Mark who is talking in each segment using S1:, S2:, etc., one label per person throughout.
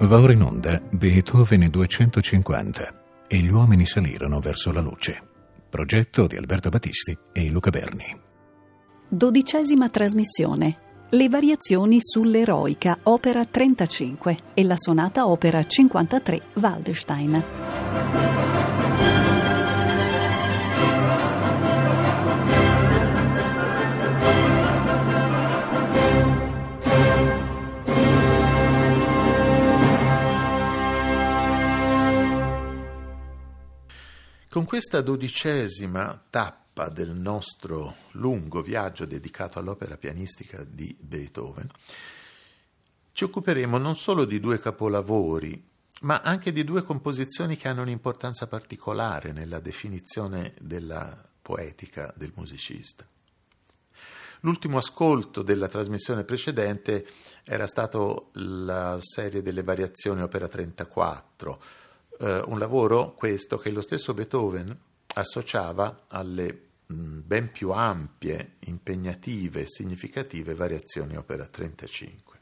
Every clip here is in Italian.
S1: Va ora in onda Beethoven 250 e gli uomini salirono verso la luce. Progetto di Alberto Battisti e Luca Berni.
S2: Dodicesima trasmissione. Le variazioni sull'eroica, opera 35 e la sonata opera 53 Waldstein.
S3: Con questa dodicesima tappa del nostro lungo viaggio dedicato all'opera pianistica di Beethoven, ci occuperemo non solo di due capolavori, ma anche di due composizioni che hanno un'importanza particolare nella definizione della poetica del musicista. L'ultimo ascolto della trasmissione precedente era stato la serie delle variazioni opera 34, eh, un lavoro questo che lo stesso Beethoven associava alle ben più ampie, impegnative e significative variazioni opera 35.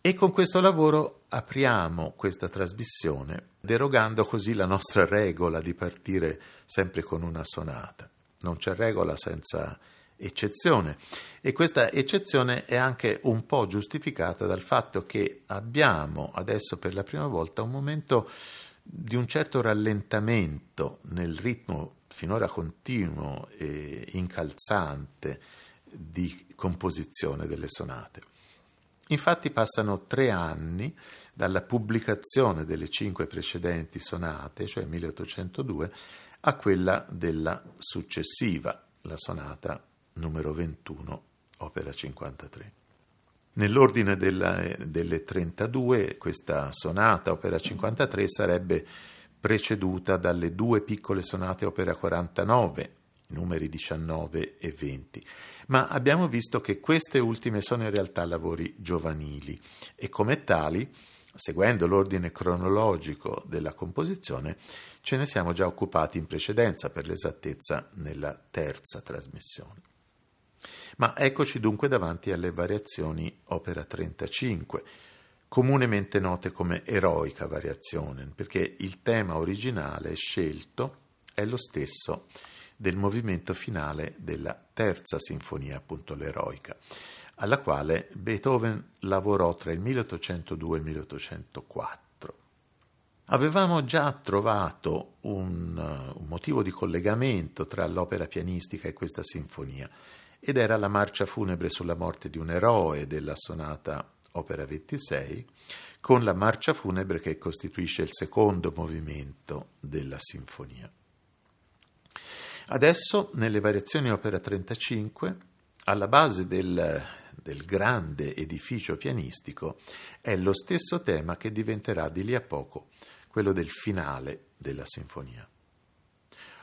S3: E con questo lavoro apriamo questa trasmissione, derogando così la nostra regola di partire sempre con una sonata. Non c'è regola senza eccezione e questa eccezione è anche un po' giustificata dal fatto che abbiamo adesso per la prima volta un momento di un certo rallentamento nel ritmo finora continuo e incalzante di composizione delle sonate. Infatti passano tre anni dalla pubblicazione delle cinque precedenti sonate, cioè 1802, a quella della successiva, la sonata numero 21, opera 53. Nell'ordine della, delle 32, questa sonata, opera 53, sarebbe preceduta dalle due piccole sonate, opera 49, numeri 19 e 20. Ma abbiamo visto che queste ultime sono in realtà lavori giovanili e come tali, seguendo l'ordine cronologico della composizione, ce ne siamo già occupati in precedenza, per l'esattezza nella terza trasmissione. Ma eccoci dunque davanti alle variazioni opera 35, comunemente note come eroica variazione, perché il tema originale scelto è lo stesso del movimento finale della terza sinfonia, appunto l'eroica, alla quale Beethoven lavorò tra il 1802 e il 1804. Avevamo già trovato un, un motivo di collegamento tra l'opera pianistica e questa sinfonia ed era la marcia funebre sulla morte di un eroe della sonata opera 26, con la marcia funebre che costituisce il secondo movimento della sinfonia. Adesso, nelle variazioni opera 35, alla base del, del grande edificio pianistico è lo stesso tema che diventerà di lì a poco quello del finale della sinfonia.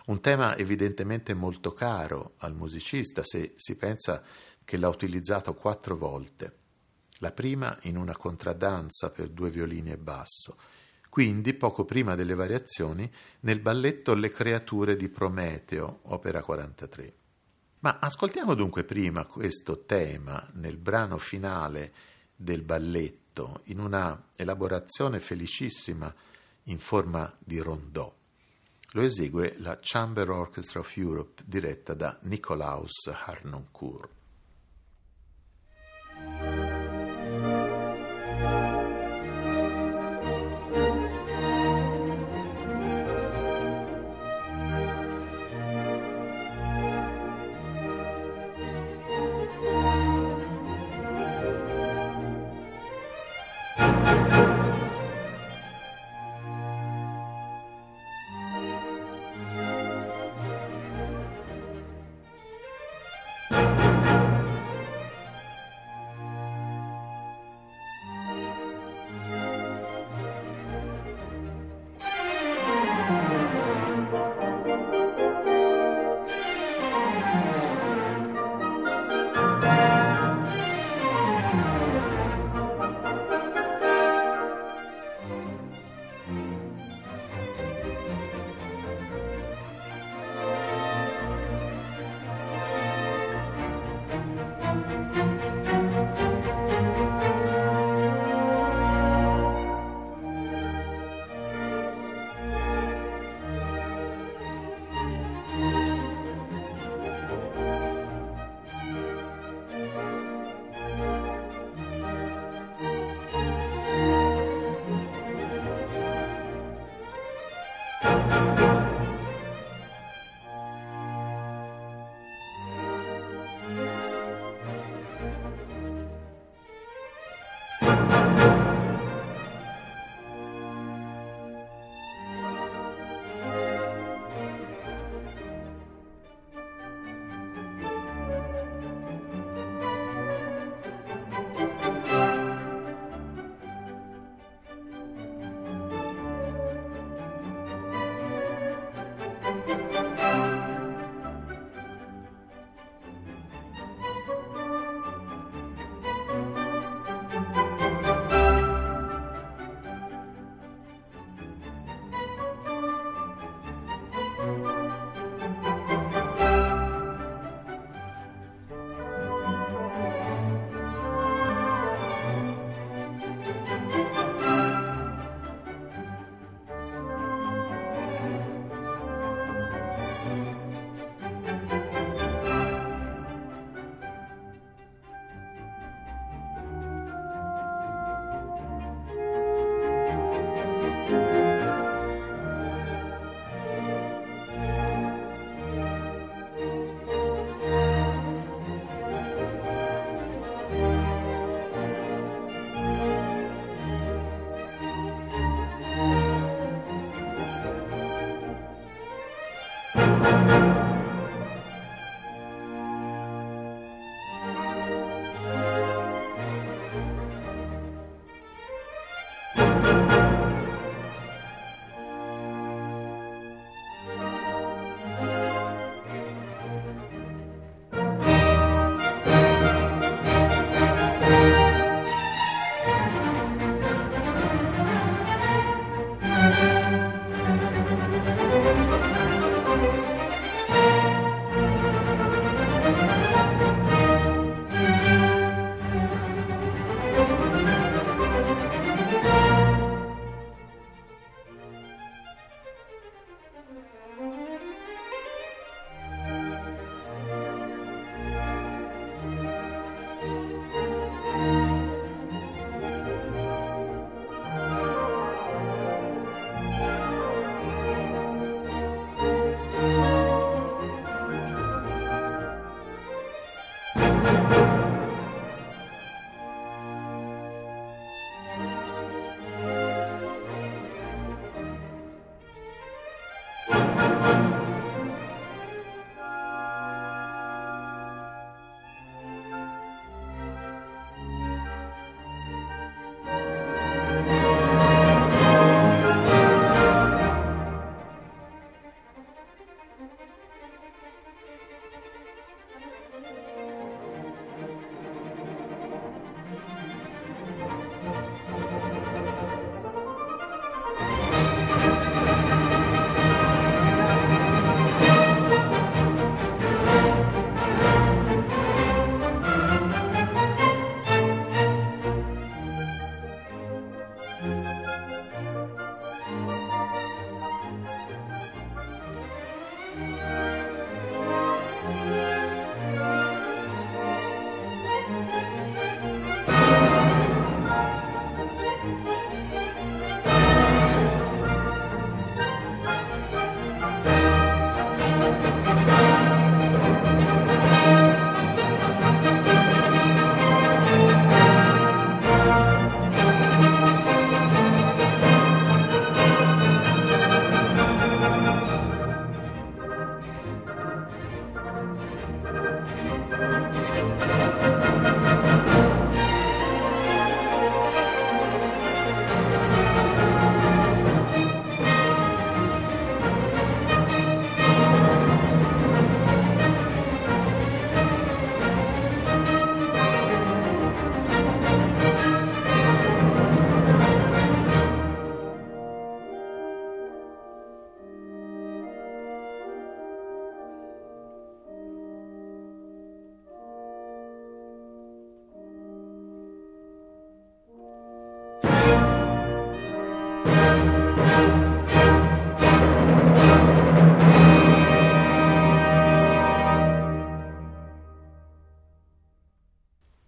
S3: Un tema evidentemente molto caro al musicista se si pensa che l'ha utilizzato quattro volte. La prima in una contraddanza per due violini e basso, quindi poco prima delle variazioni nel balletto Le creature di Prometeo, opera 43. Ma ascoltiamo dunque prima questo tema nel brano finale del balletto, in una elaborazione felicissima in forma di rondò. Lo esegue la Chamber Orchestra of Europe diretta da Nicolaus Harnoncourt.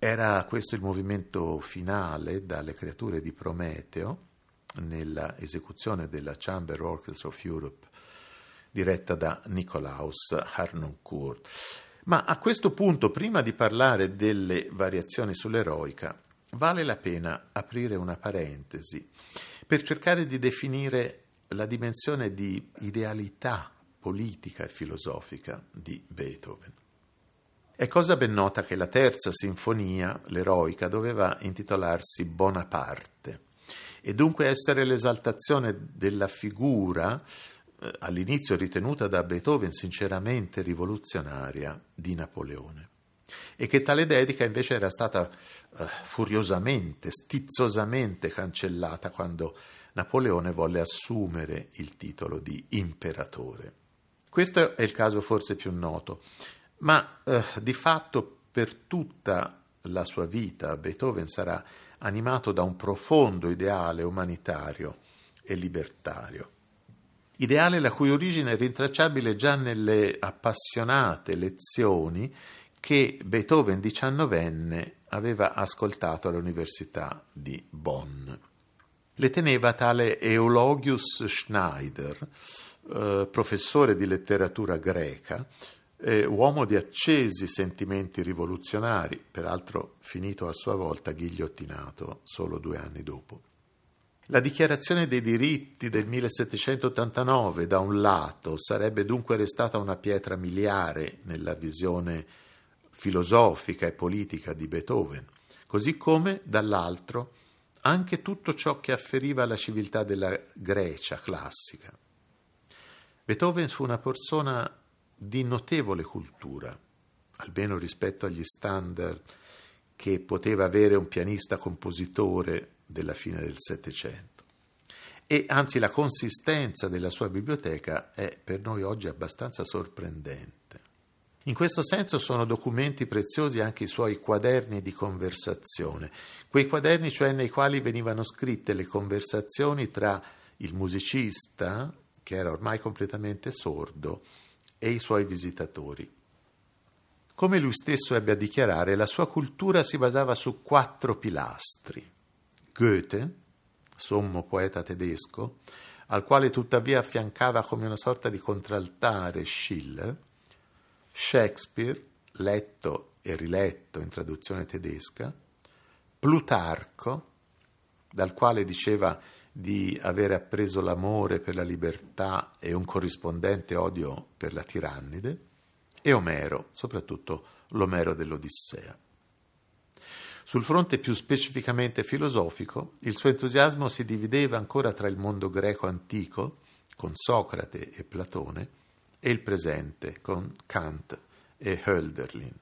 S3: Era questo il movimento finale dalle creature di Prometeo nella esecuzione della Chamber Orchestra of Europe diretta da Nicolaus Harnoncourt. Ma a questo punto, prima di parlare delle variazioni sull'eroica, vale la pena aprire una parentesi per cercare di definire la dimensione di idealità politica e filosofica di Beethoven. È cosa ben nota che la terza sinfonia, l'eroica, doveva intitolarsi Bonaparte. E dunque essere l'esaltazione della figura eh, all'inizio ritenuta da Beethoven sinceramente rivoluzionaria di Napoleone. E che tale dedica invece era stata eh, furiosamente, stizzosamente cancellata quando Napoleone volle assumere il titolo di imperatore. Questo è il caso forse più noto, ma eh, di fatto per tutta la sua vita Beethoven sarà animato da un profondo ideale umanitario e libertario. Ideale la cui origine è rintracciabile già nelle appassionate lezioni che Beethoven diciannovenne aveva ascoltato all'Università di Bonn. Le teneva tale Eulogius Schneider, eh, professore di letteratura greca, eh, uomo di accesi sentimenti rivoluzionari, peraltro finito a sua volta ghigliottinato solo due anni dopo. La dichiarazione dei diritti del 1789, da un lato, sarebbe dunque restata una pietra miliare nella visione filosofica e politica di Beethoven, così come, dall'altro, anche tutto ciò che afferiva alla civiltà della Grecia classica. Beethoven fu una persona di notevole cultura, almeno rispetto agli standard che poteva avere un pianista compositore della fine del Settecento. E anzi la consistenza della sua biblioteca è per noi oggi abbastanza sorprendente. In questo senso sono documenti preziosi anche i suoi quaderni di conversazione, quei quaderni cioè nei quali venivano scritte le conversazioni tra il musicista, che era ormai completamente sordo, e i suoi visitatori. Come lui stesso ebbe a dichiarare, la sua cultura si basava su quattro pilastri. Goethe, sommo poeta tedesco, al quale tuttavia affiancava come una sorta di contraltare Schiller, Shakespeare, letto e riletto in traduzione tedesca, Plutarco, dal quale diceva di avere appreso l'amore per la libertà e un corrispondente odio per la tirannide, e Omero, soprattutto l'Omero dell'Odissea. Sul fronte più specificamente filosofico, il suo entusiasmo si divideva ancora tra il mondo greco antico, con Socrate e Platone, e il presente con Kant e Hölderlin.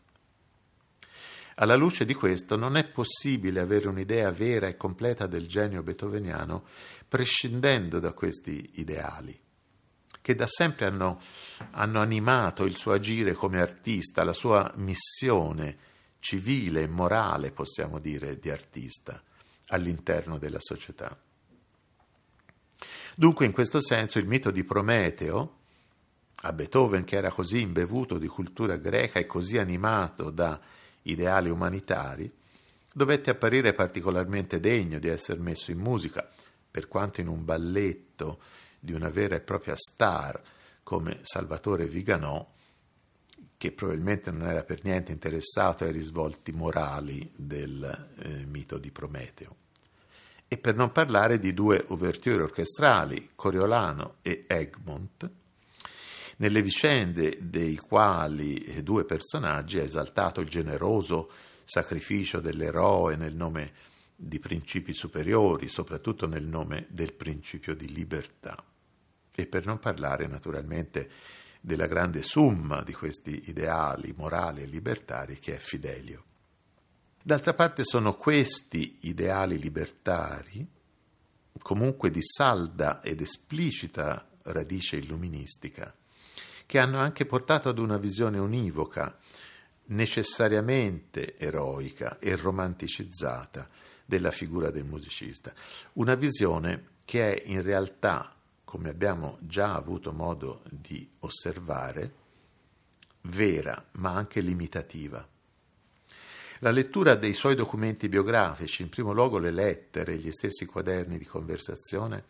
S3: Alla luce di questo non è possibile avere un'idea vera e completa del genio beethoveniano prescindendo da questi ideali, che da sempre hanno, hanno animato il suo agire come artista, la sua missione civile e morale, possiamo dire, di artista all'interno della società. Dunque, in questo senso, il mito di Prometeo, a Beethoven che era così imbevuto di cultura greca e così animato da ideali umanitari, dovette apparire particolarmente degno di essere messo in musica, per quanto in un balletto di una vera e propria star come Salvatore Viganò, che probabilmente non era per niente interessato ai risvolti morali del eh, mito di Prometeo. E per non parlare di due ouverture orchestrali, Coriolano e Egmont, nelle vicende dei quali due personaggi ha esaltato il generoso sacrificio dell'eroe nel nome di principi superiori, soprattutto nel nome del principio di libertà. E per non parlare naturalmente della grande summa di questi ideali morali e libertari che è Fidelio. D'altra parte sono questi ideali libertari, comunque di salda ed esplicita radice illuministica, che hanno anche portato ad una visione univoca, necessariamente eroica e romanticizzata della figura del musicista. Una visione che è in realtà, come abbiamo già avuto modo di osservare, vera ma anche limitativa. La lettura dei suoi documenti biografici, in primo luogo le lettere, gli stessi quaderni di conversazione,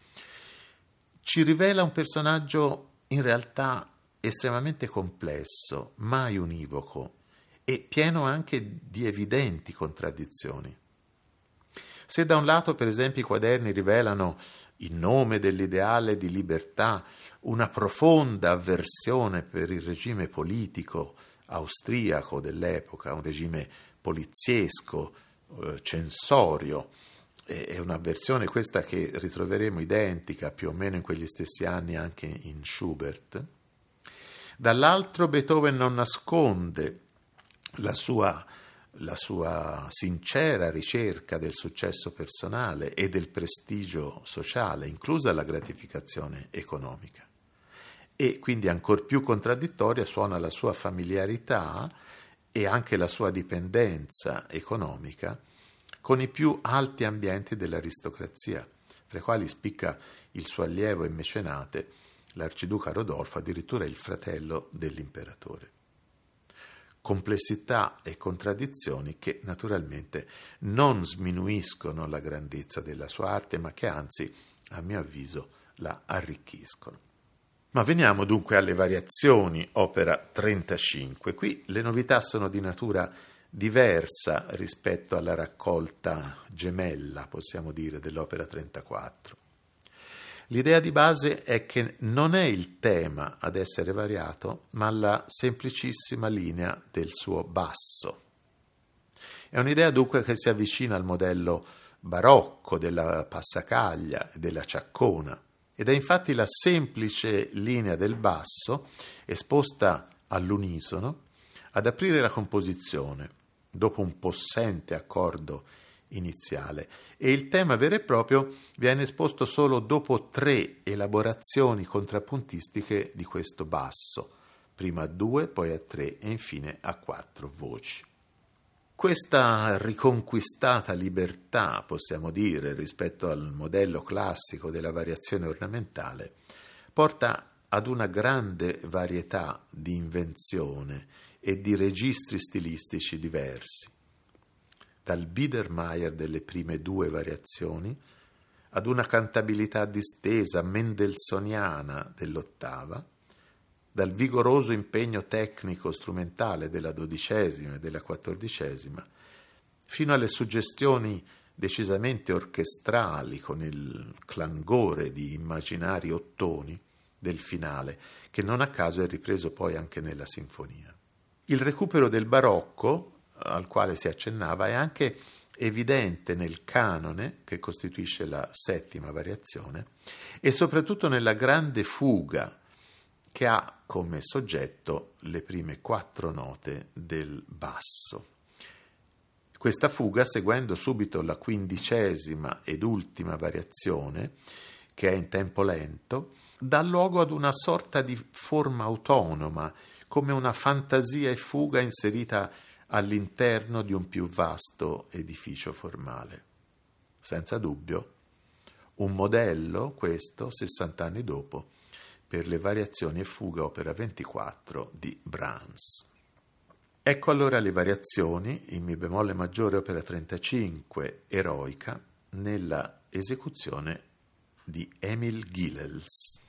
S3: ci rivela un personaggio in realtà estremamente complesso, mai univoco e pieno anche di evidenti contraddizioni. Se da un lato, per esempio, i quaderni rivelano, in nome dell'ideale di libertà, una profonda avversione per il regime politico austriaco dell'epoca, un regime poliziesco, eh, censorio, è un'avversione questa che ritroveremo identica più o meno in quegli stessi anni anche in Schubert. Dall'altro Beethoven non nasconde la sua, la sua sincera ricerca del successo personale e del prestigio sociale, inclusa la gratificazione economica. E quindi ancor più contraddittoria suona la sua familiarità e anche la sua dipendenza economica con i più alti ambienti dell'aristocrazia, fra i quali spicca il suo allievo e mecenate, l'arciduca Rodolfo, addirittura il fratello dell'imperatore. Complessità e contraddizioni che naturalmente non sminuiscono la grandezza della sua arte, ma che anzi, a mio avviso, la arricchiscono. Ma veniamo dunque alle variazioni, opera 35. Qui le novità sono di natura diversa rispetto alla raccolta gemella, possiamo dire, dell'opera 34. L'idea di base è che non è il tema ad essere variato, ma la semplicissima linea del suo basso. È un'idea dunque che si avvicina al modello barocco della passacaglia e della ciaccona, ed è infatti la semplice linea del basso, esposta all'unisono, ad aprire la composizione, dopo un possente accordo iniziale, e il tema vero e proprio viene esposto solo dopo tre elaborazioni contrappuntistiche di questo basso, prima a due, poi a tre e infine a quattro voci. Questa riconquistata libertà, possiamo dire, rispetto al modello classico della variazione ornamentale, porta ad una grande varietà di invenzione e di registri stilistici diversi, dal Biedermeier delle prime due variazioni ad una cantabilità distesa mendelsoniana dell'ottava, dal vigoroso impegno tecnico strumentale della dodicesima e della quattordicesima, fino alle suggestioni decisamente orchestrali con il clangore di immaginari ottoni del finale, che non a caso è ripreso poi anche nella sinfonia. Il recupero del barocco, al quale si accennava, è anche evidente nel canone, che costituisce la settima variazione, e soprattutto nella grande fuga che ha come soggetto le prime quattro note del basso. Questa fuga, seguendo subito la quindicesima ed ultima variazione, che è in tempo lento, dà luogo ad una sorta di forma autonoma, come una fantasia e fuga inserita all'interno di un più vasto edificio formale. Senza dubbio, un modello, questo, 60 anni dopo, per le variazioni e fuga opera 24 di Brahms. Ecco allora le variazioni in Mi bemolle maggiore opera 35 eroica nella esecuzione di Emil Gilels.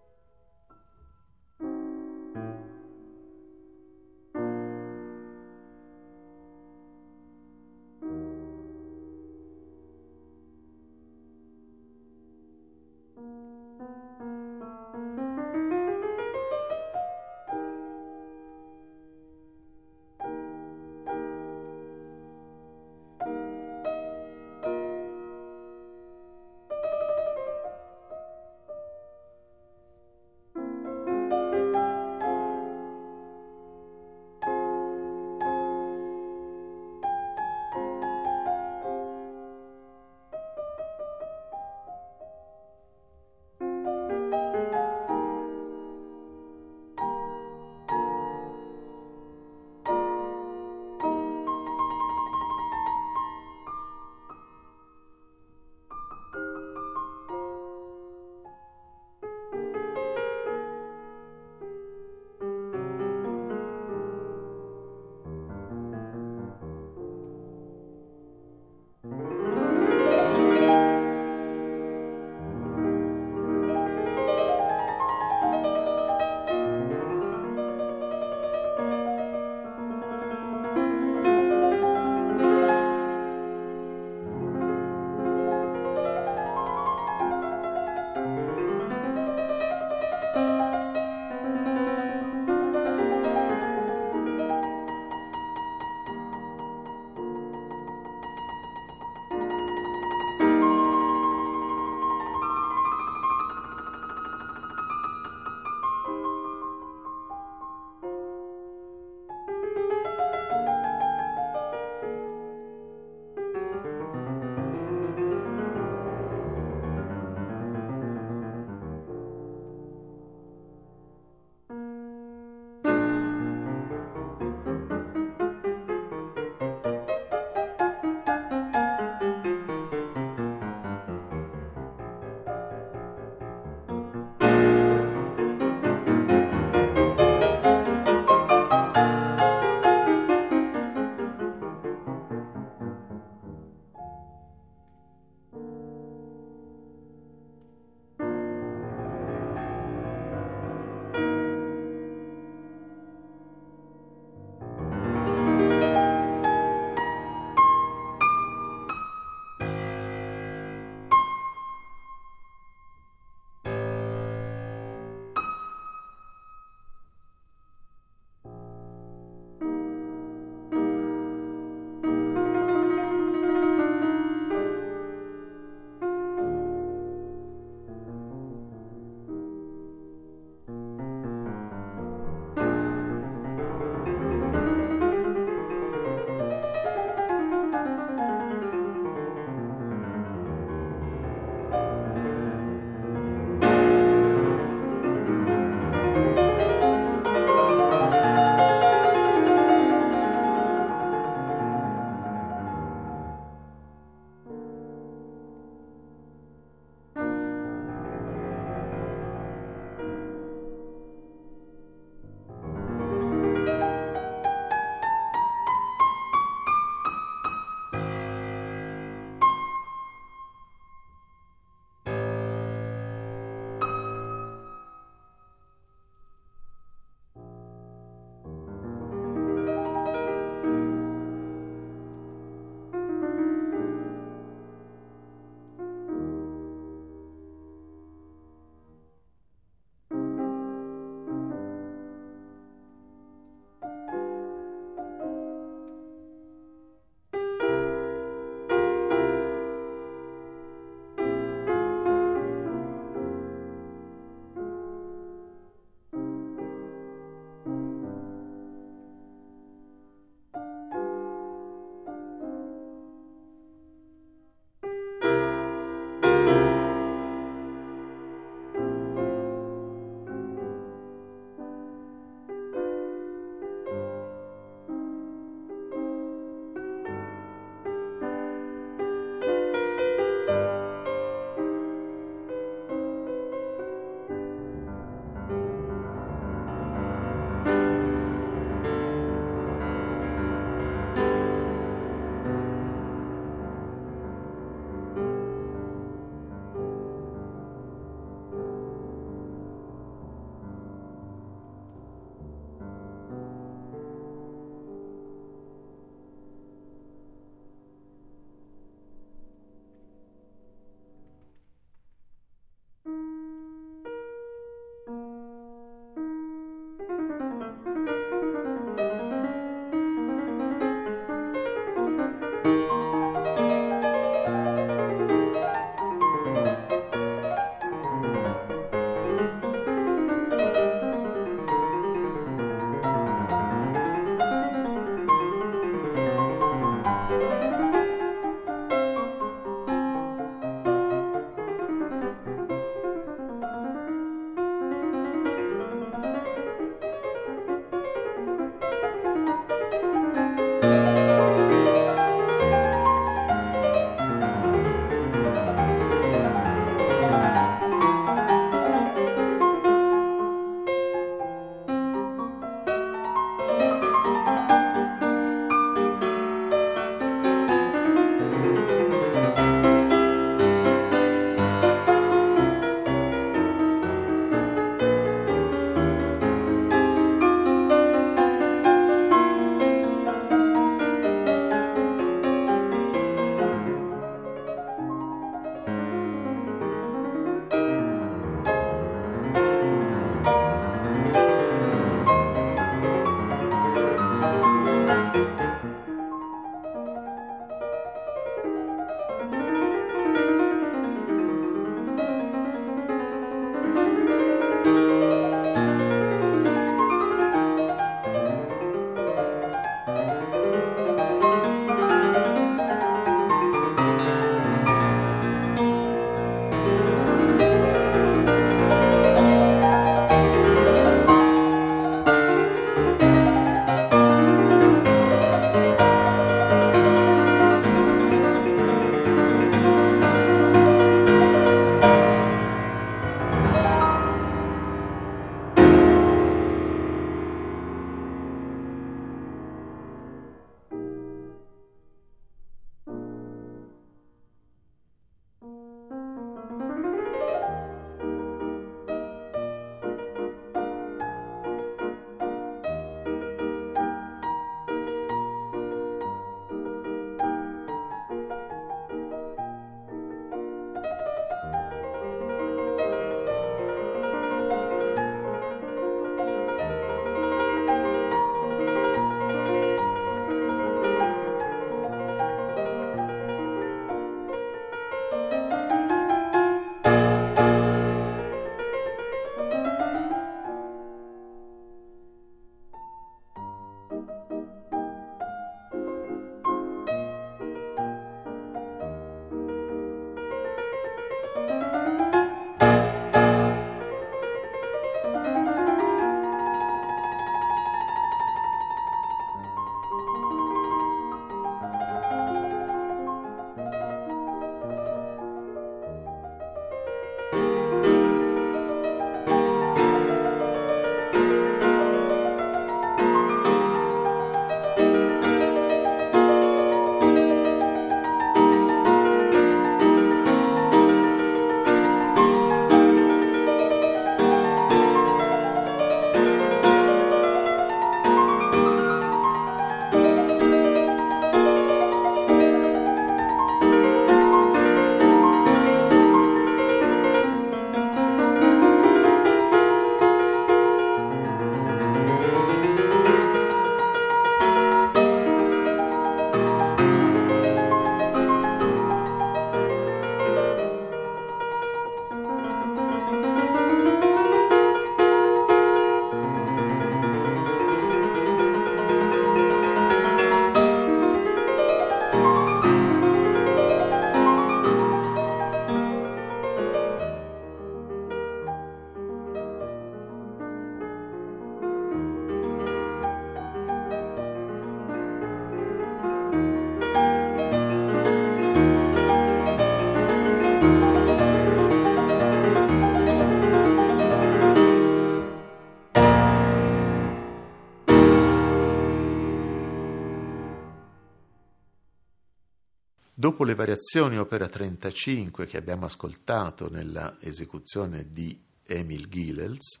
S3: Dopo le variazioni opera 35 che abbiamo ascoltato nella esecuzione di Emil Gilels,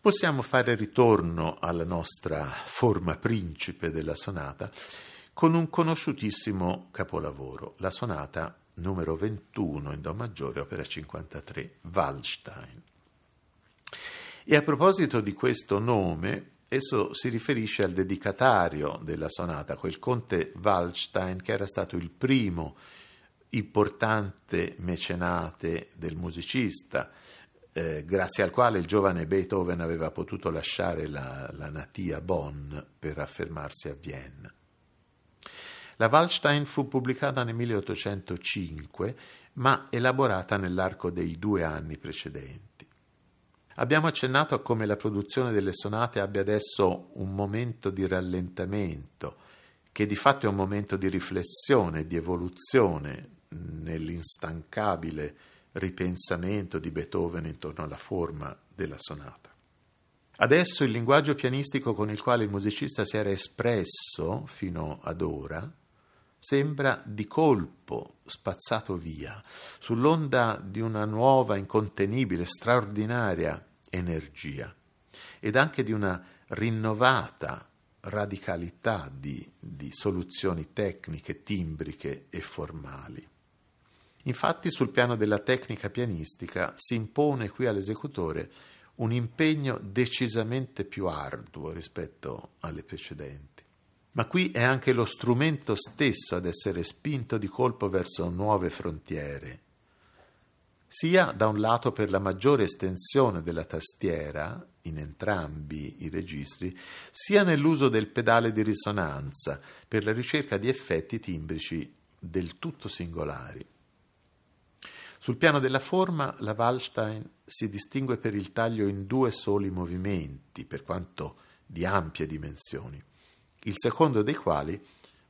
S3: possiamo fare ritorno alla nostra forma principe della sonata con un conosciutissimo capolavoro, la sonata numero 21 in Do maggiore, opera 53, Waldstein. E a proposito di questo nome, esso si riferisce al dedicatario della sonata, quel conte Waldstein che era stato il primo importante mecenate del musicista, eh, grazie al quale il giovane Beethoven aveva potuto lasciare la, la natia Bonn per affermarsi a Vienna. La Waldstein fu pubblicata nel 1805, ma elaborata nell'arco dei due anni precedenti. Abbiamo accennato a come la produzione delle sonate abbia adesso un momento di rallentamento, che di fatto è un momento di riflessione, di evoluzione nell'instancabile ripensamento di Beethoven intorno alla forma della sonata. Adesso il linguaggio pianistico con il quale il musicista si era espresso fino ad ora sembra di colpo spazzato via sull'onda di una nuova, incontenibile, straordinaria energia ed anche di una rinnovata radicalità di, di soluzioni tecniche, timbriche e formali. Infatti sul piano della tecnica pianistica si impone qui all'esecutore un impegno decisamente più arduo rispetto alle precedenti. Ma qui è anche lo strumento stesso ad essere spinto di colpo verso nuove frontiere, sia da un lato per la maggiore estensione della tastiera in entrambi i registri, sia nell'uso del pedale di risonanza per la ricerca di effetti timbrici del tutto singolari. Sul piano della forma, la Wallstein si distingue per il taglio in due soli movimenti, per quanto di ampie dimensioni il secondo dei quali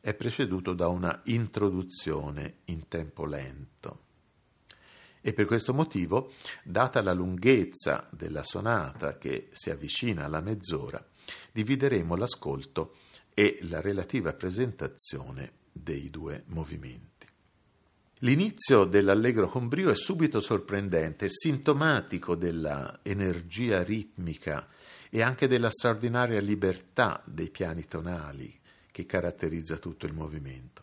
S3: è preceduto da una introduzione in tempo lento. E per questo motivo, data la lunghezza della sonata che si avvicina alla mezz'ora, divideremo l'ascolto e la relativa presentazione dei due movimenti. L'inizio dell'allegro con brio è subito sorprendente, sintomatico della energia ritmica e anche della straordinaria libertà dei piani tonali che caratterizza tutto il movimento.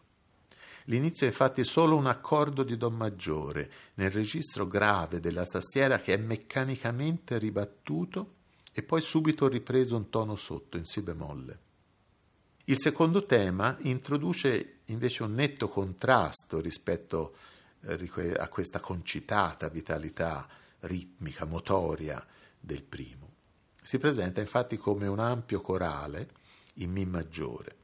S3: L'inizio è infatti solo un accordo di Do maggiore nel registro grave della tastiera che è meccanicamente ribattuto e poi subito ripreso un tono sotto in Si bemolle. Il secondo tema introduce invece un netto contrasto rispetto eh, a questa concitata vitalità ritmica, motoria del primo. Si presenta infatti come un ampio corale in Mi maggiore.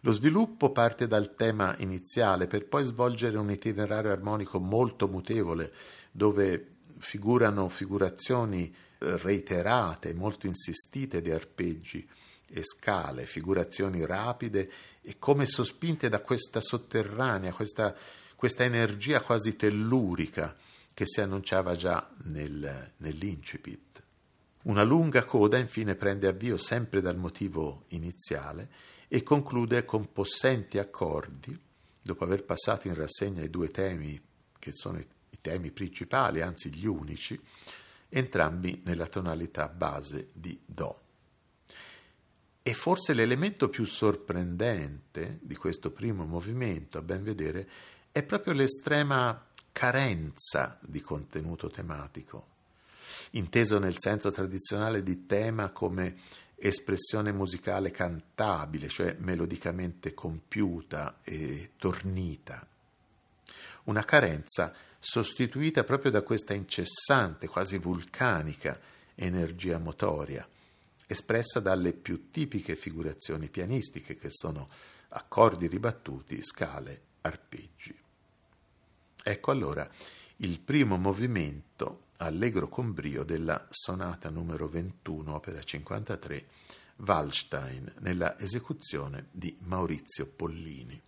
S3: Lo sviluppo parte dal tema iniziale per poi svolgere un itinerario armonico molto mutevole dove figurano figurazioni eh, reiterate, molto insistite di arpeggi e scale, figurazioni rapide e come sospinte da questa sotterranea, questa, questa energia quasi tellurica che si annunciava già nel, nell'incipit. Una lunga coda infine prende avvio sempre dal motivo iniziale e conclude con possenti accordi, dopo aver passato in rassegna i due temi che sono i temi principali, anzi gli unici, entrambi nella tonalità base di Do. E forse l'elemento più sorprendente di questo primo movimento, a ben vedere, è proprio l'estrema carenza di contenuto tematico inteso nel senso tradizionale di tema come espressione musicale cantabile, cioè melodicamente compiuta e tornita. Una carenza sostituita proprio da questa incessante, quasi vulcanica energia motoria, espressa dalle più tipiche figurazioni pianistiche che sono accordi ribattuti, scale, arpeggi. Ecco allora il primo movimento allegro con brio della sonata numero 21, opera 53, Wallstein, nella esecuzione di Maurizio Pollini.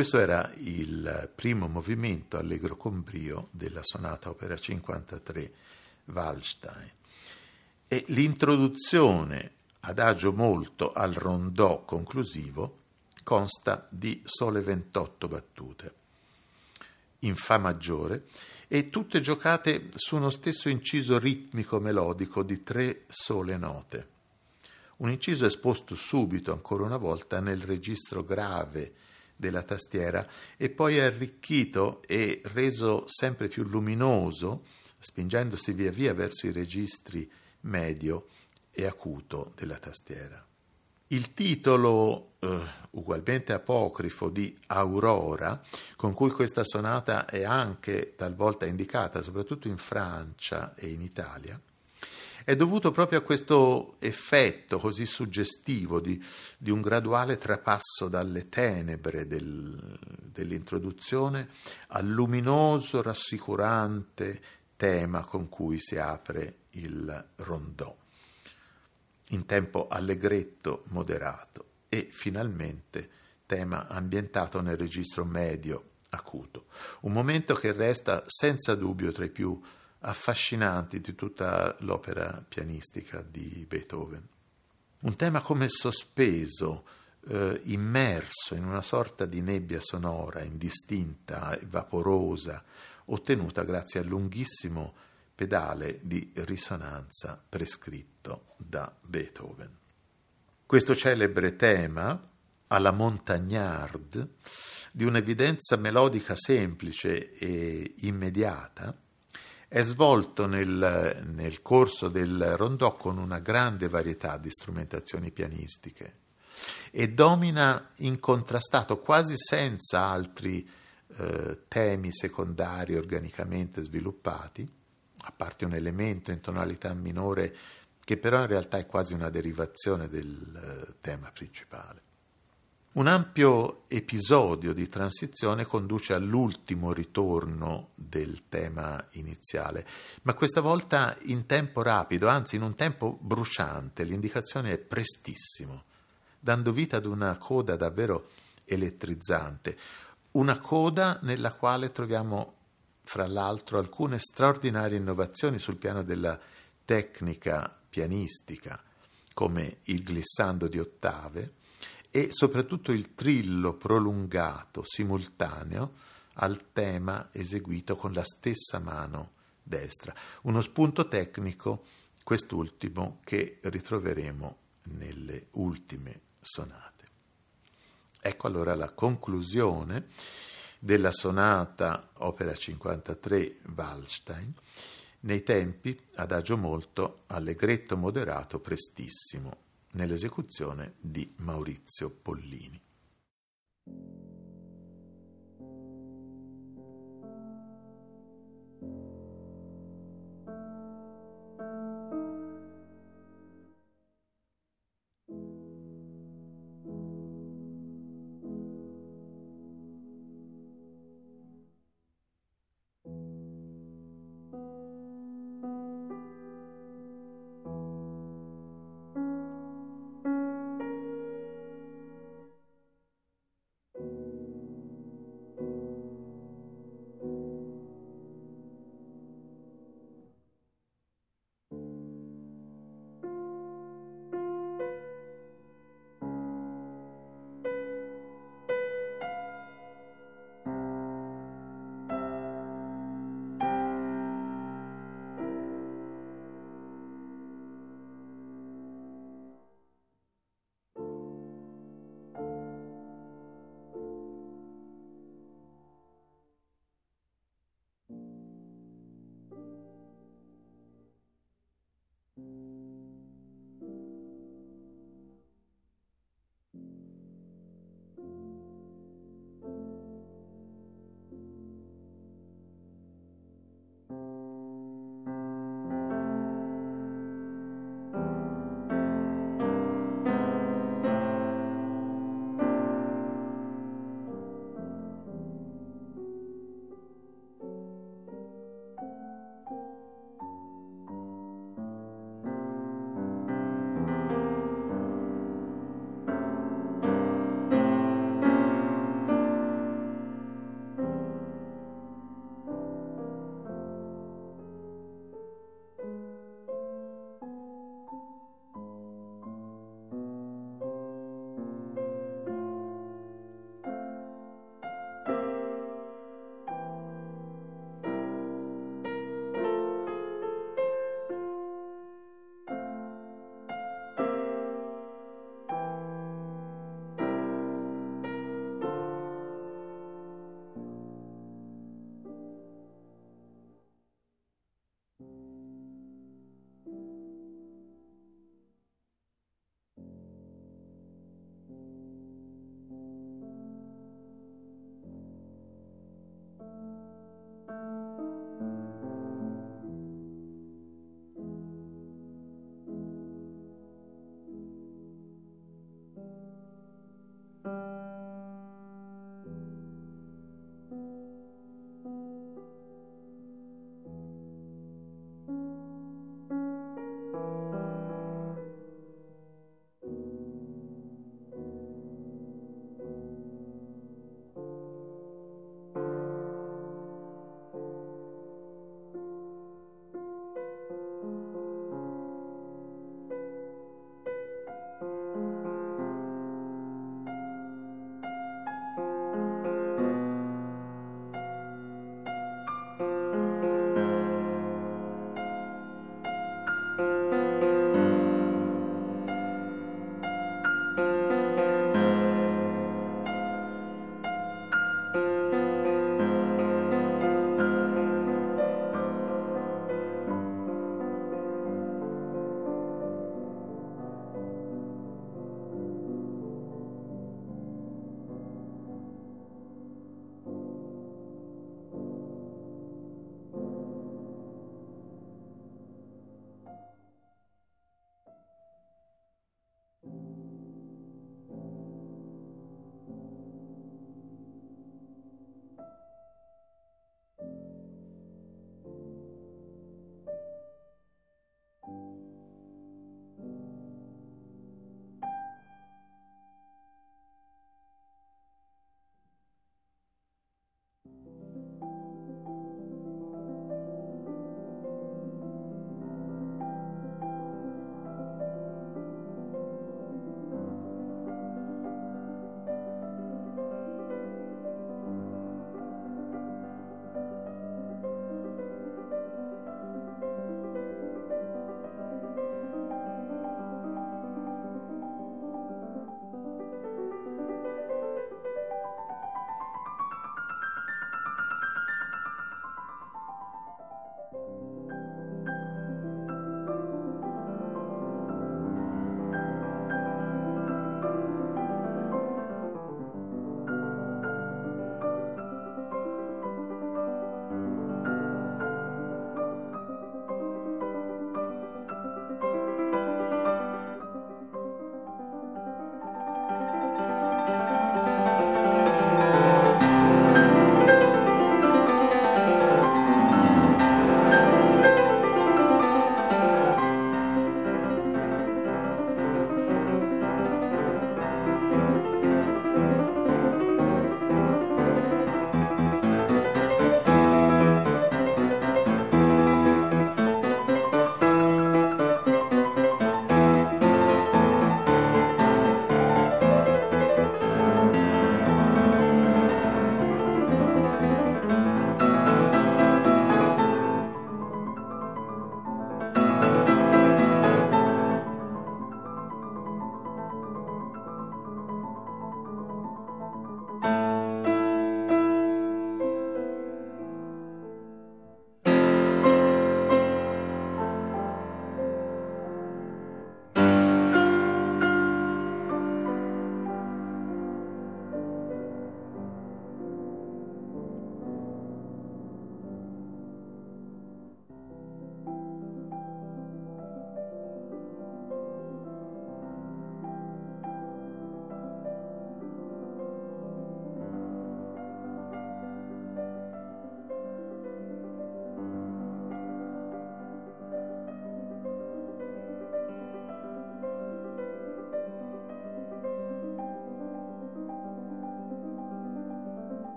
S3: Questo era il primo movimento allegro con brio della sonata opera 53 Wallstein. E l'introduzione adagio molto al rondò conclusivo consta di sole 28 battute in Fa maggiore e tutte giocate su uno stesso inciso ritmico melodico di tre sole note. Un inciso esposto subito, ancora una volta, nel registro grave della tastiera e poi arricchito e reso sempre più luminoso, spingendosi via via verso i registri medio e acuto della tastiera. Il titolo, eh, ugualmente apocrifo, di Aurora, con cui questa sonata è anche talvolta indicata, soprattutto in Francia e in Italia, è dovuto proprio a questo effetto così suggestivo di, di un graduale trapasso dalle tenebre del, dell'introduzione al luminoso, rassicurante tema con cui si apre il rondò. In tempo allegretto moderato e finalmente tema ambientato nel registro medio acuto, un momento che resta senza dubbio tra i più affascinanti di tutta l'opera pianistica di Beethoven. Un tema come sospeso, eh, immerso in una sorta di nebbia sonora, indistinta vaporosa, ottenuta grazie al lunghissimo pedale di risonanza prescritto da Beethoven. Questo celebre tema, alla Montagnard, di un'evidenza melodica semplice e immediata, è svolto nel, nel, corso del rondò con una grande varietà di strumentazioni pianistiche e domina incontrastato quasi senza altri eh, temi secondari organicamente sviluppati, a parte un elemento in tonalità minore che però in realtà è quasi una derivazione del eh, tema principale. Un ampio episodio di transizione conduce all'ultimo ritorno del tema iniziale, ma questa volta in tempo rapido, anzi in un tempo bruciante, l'indicazione è prestissimo, dando vita ad una coda davvero elettrizzante, una coda nella quale troviamo fra l'altro alcune straordinarie innovazioni sul piano della tecnica pianistica, come il glissando di ottave e soprattutto il trillo prolungato simultaneo al tema eseguito con la stessa mano destra. Uno spunto tecnico, quest'ultimo, che ritroveremo nelle ultime sonate. Ecco allora la conclusione della sonata opera 53 Wallstein, nei tempi adagio molto, allegretto moderato prestissimo, nell'esecuzione di Maurizio Pollini.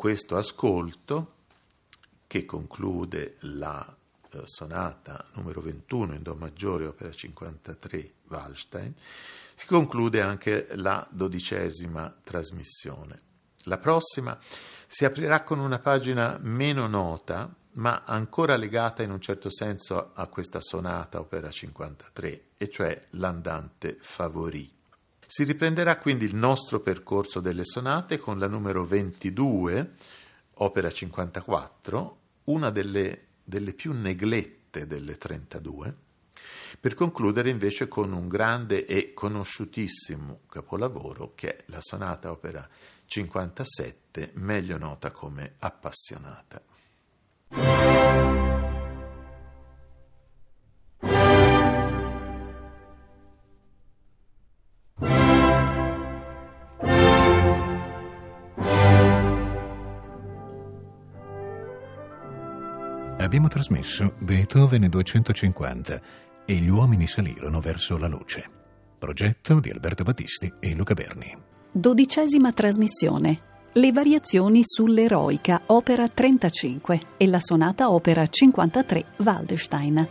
S3: Questo ascolto, che conclude la eh, sonata numero 21 in Do maggiore, opera 53 Wallstein, si conclude anche la dodicesima trasmissione. La prossima si aprirà con una pagina meno nota, ma ancora legata in un certo senso a questa sonata, opera 53, e cioè l'andante favorì. Si riprenderà quindi il nostro percorso delle sonate con la numero 22, opera 54, una delle, delle più neglette delle 32, per concludere invece con un grande e conosciutissimo capolavoro che è la sonata opera 57, meglio nota come appassionata.
S1: Abbiamo trasmesso Beethoven 250 e gli uomini salirono verso la luce. Progetto di Alberto Battisti e Luca Berni.
S2: Dodicesima trasmissione. Le variazioni sull'eroica, opera 35 e la sonata opera 53 Waldstein.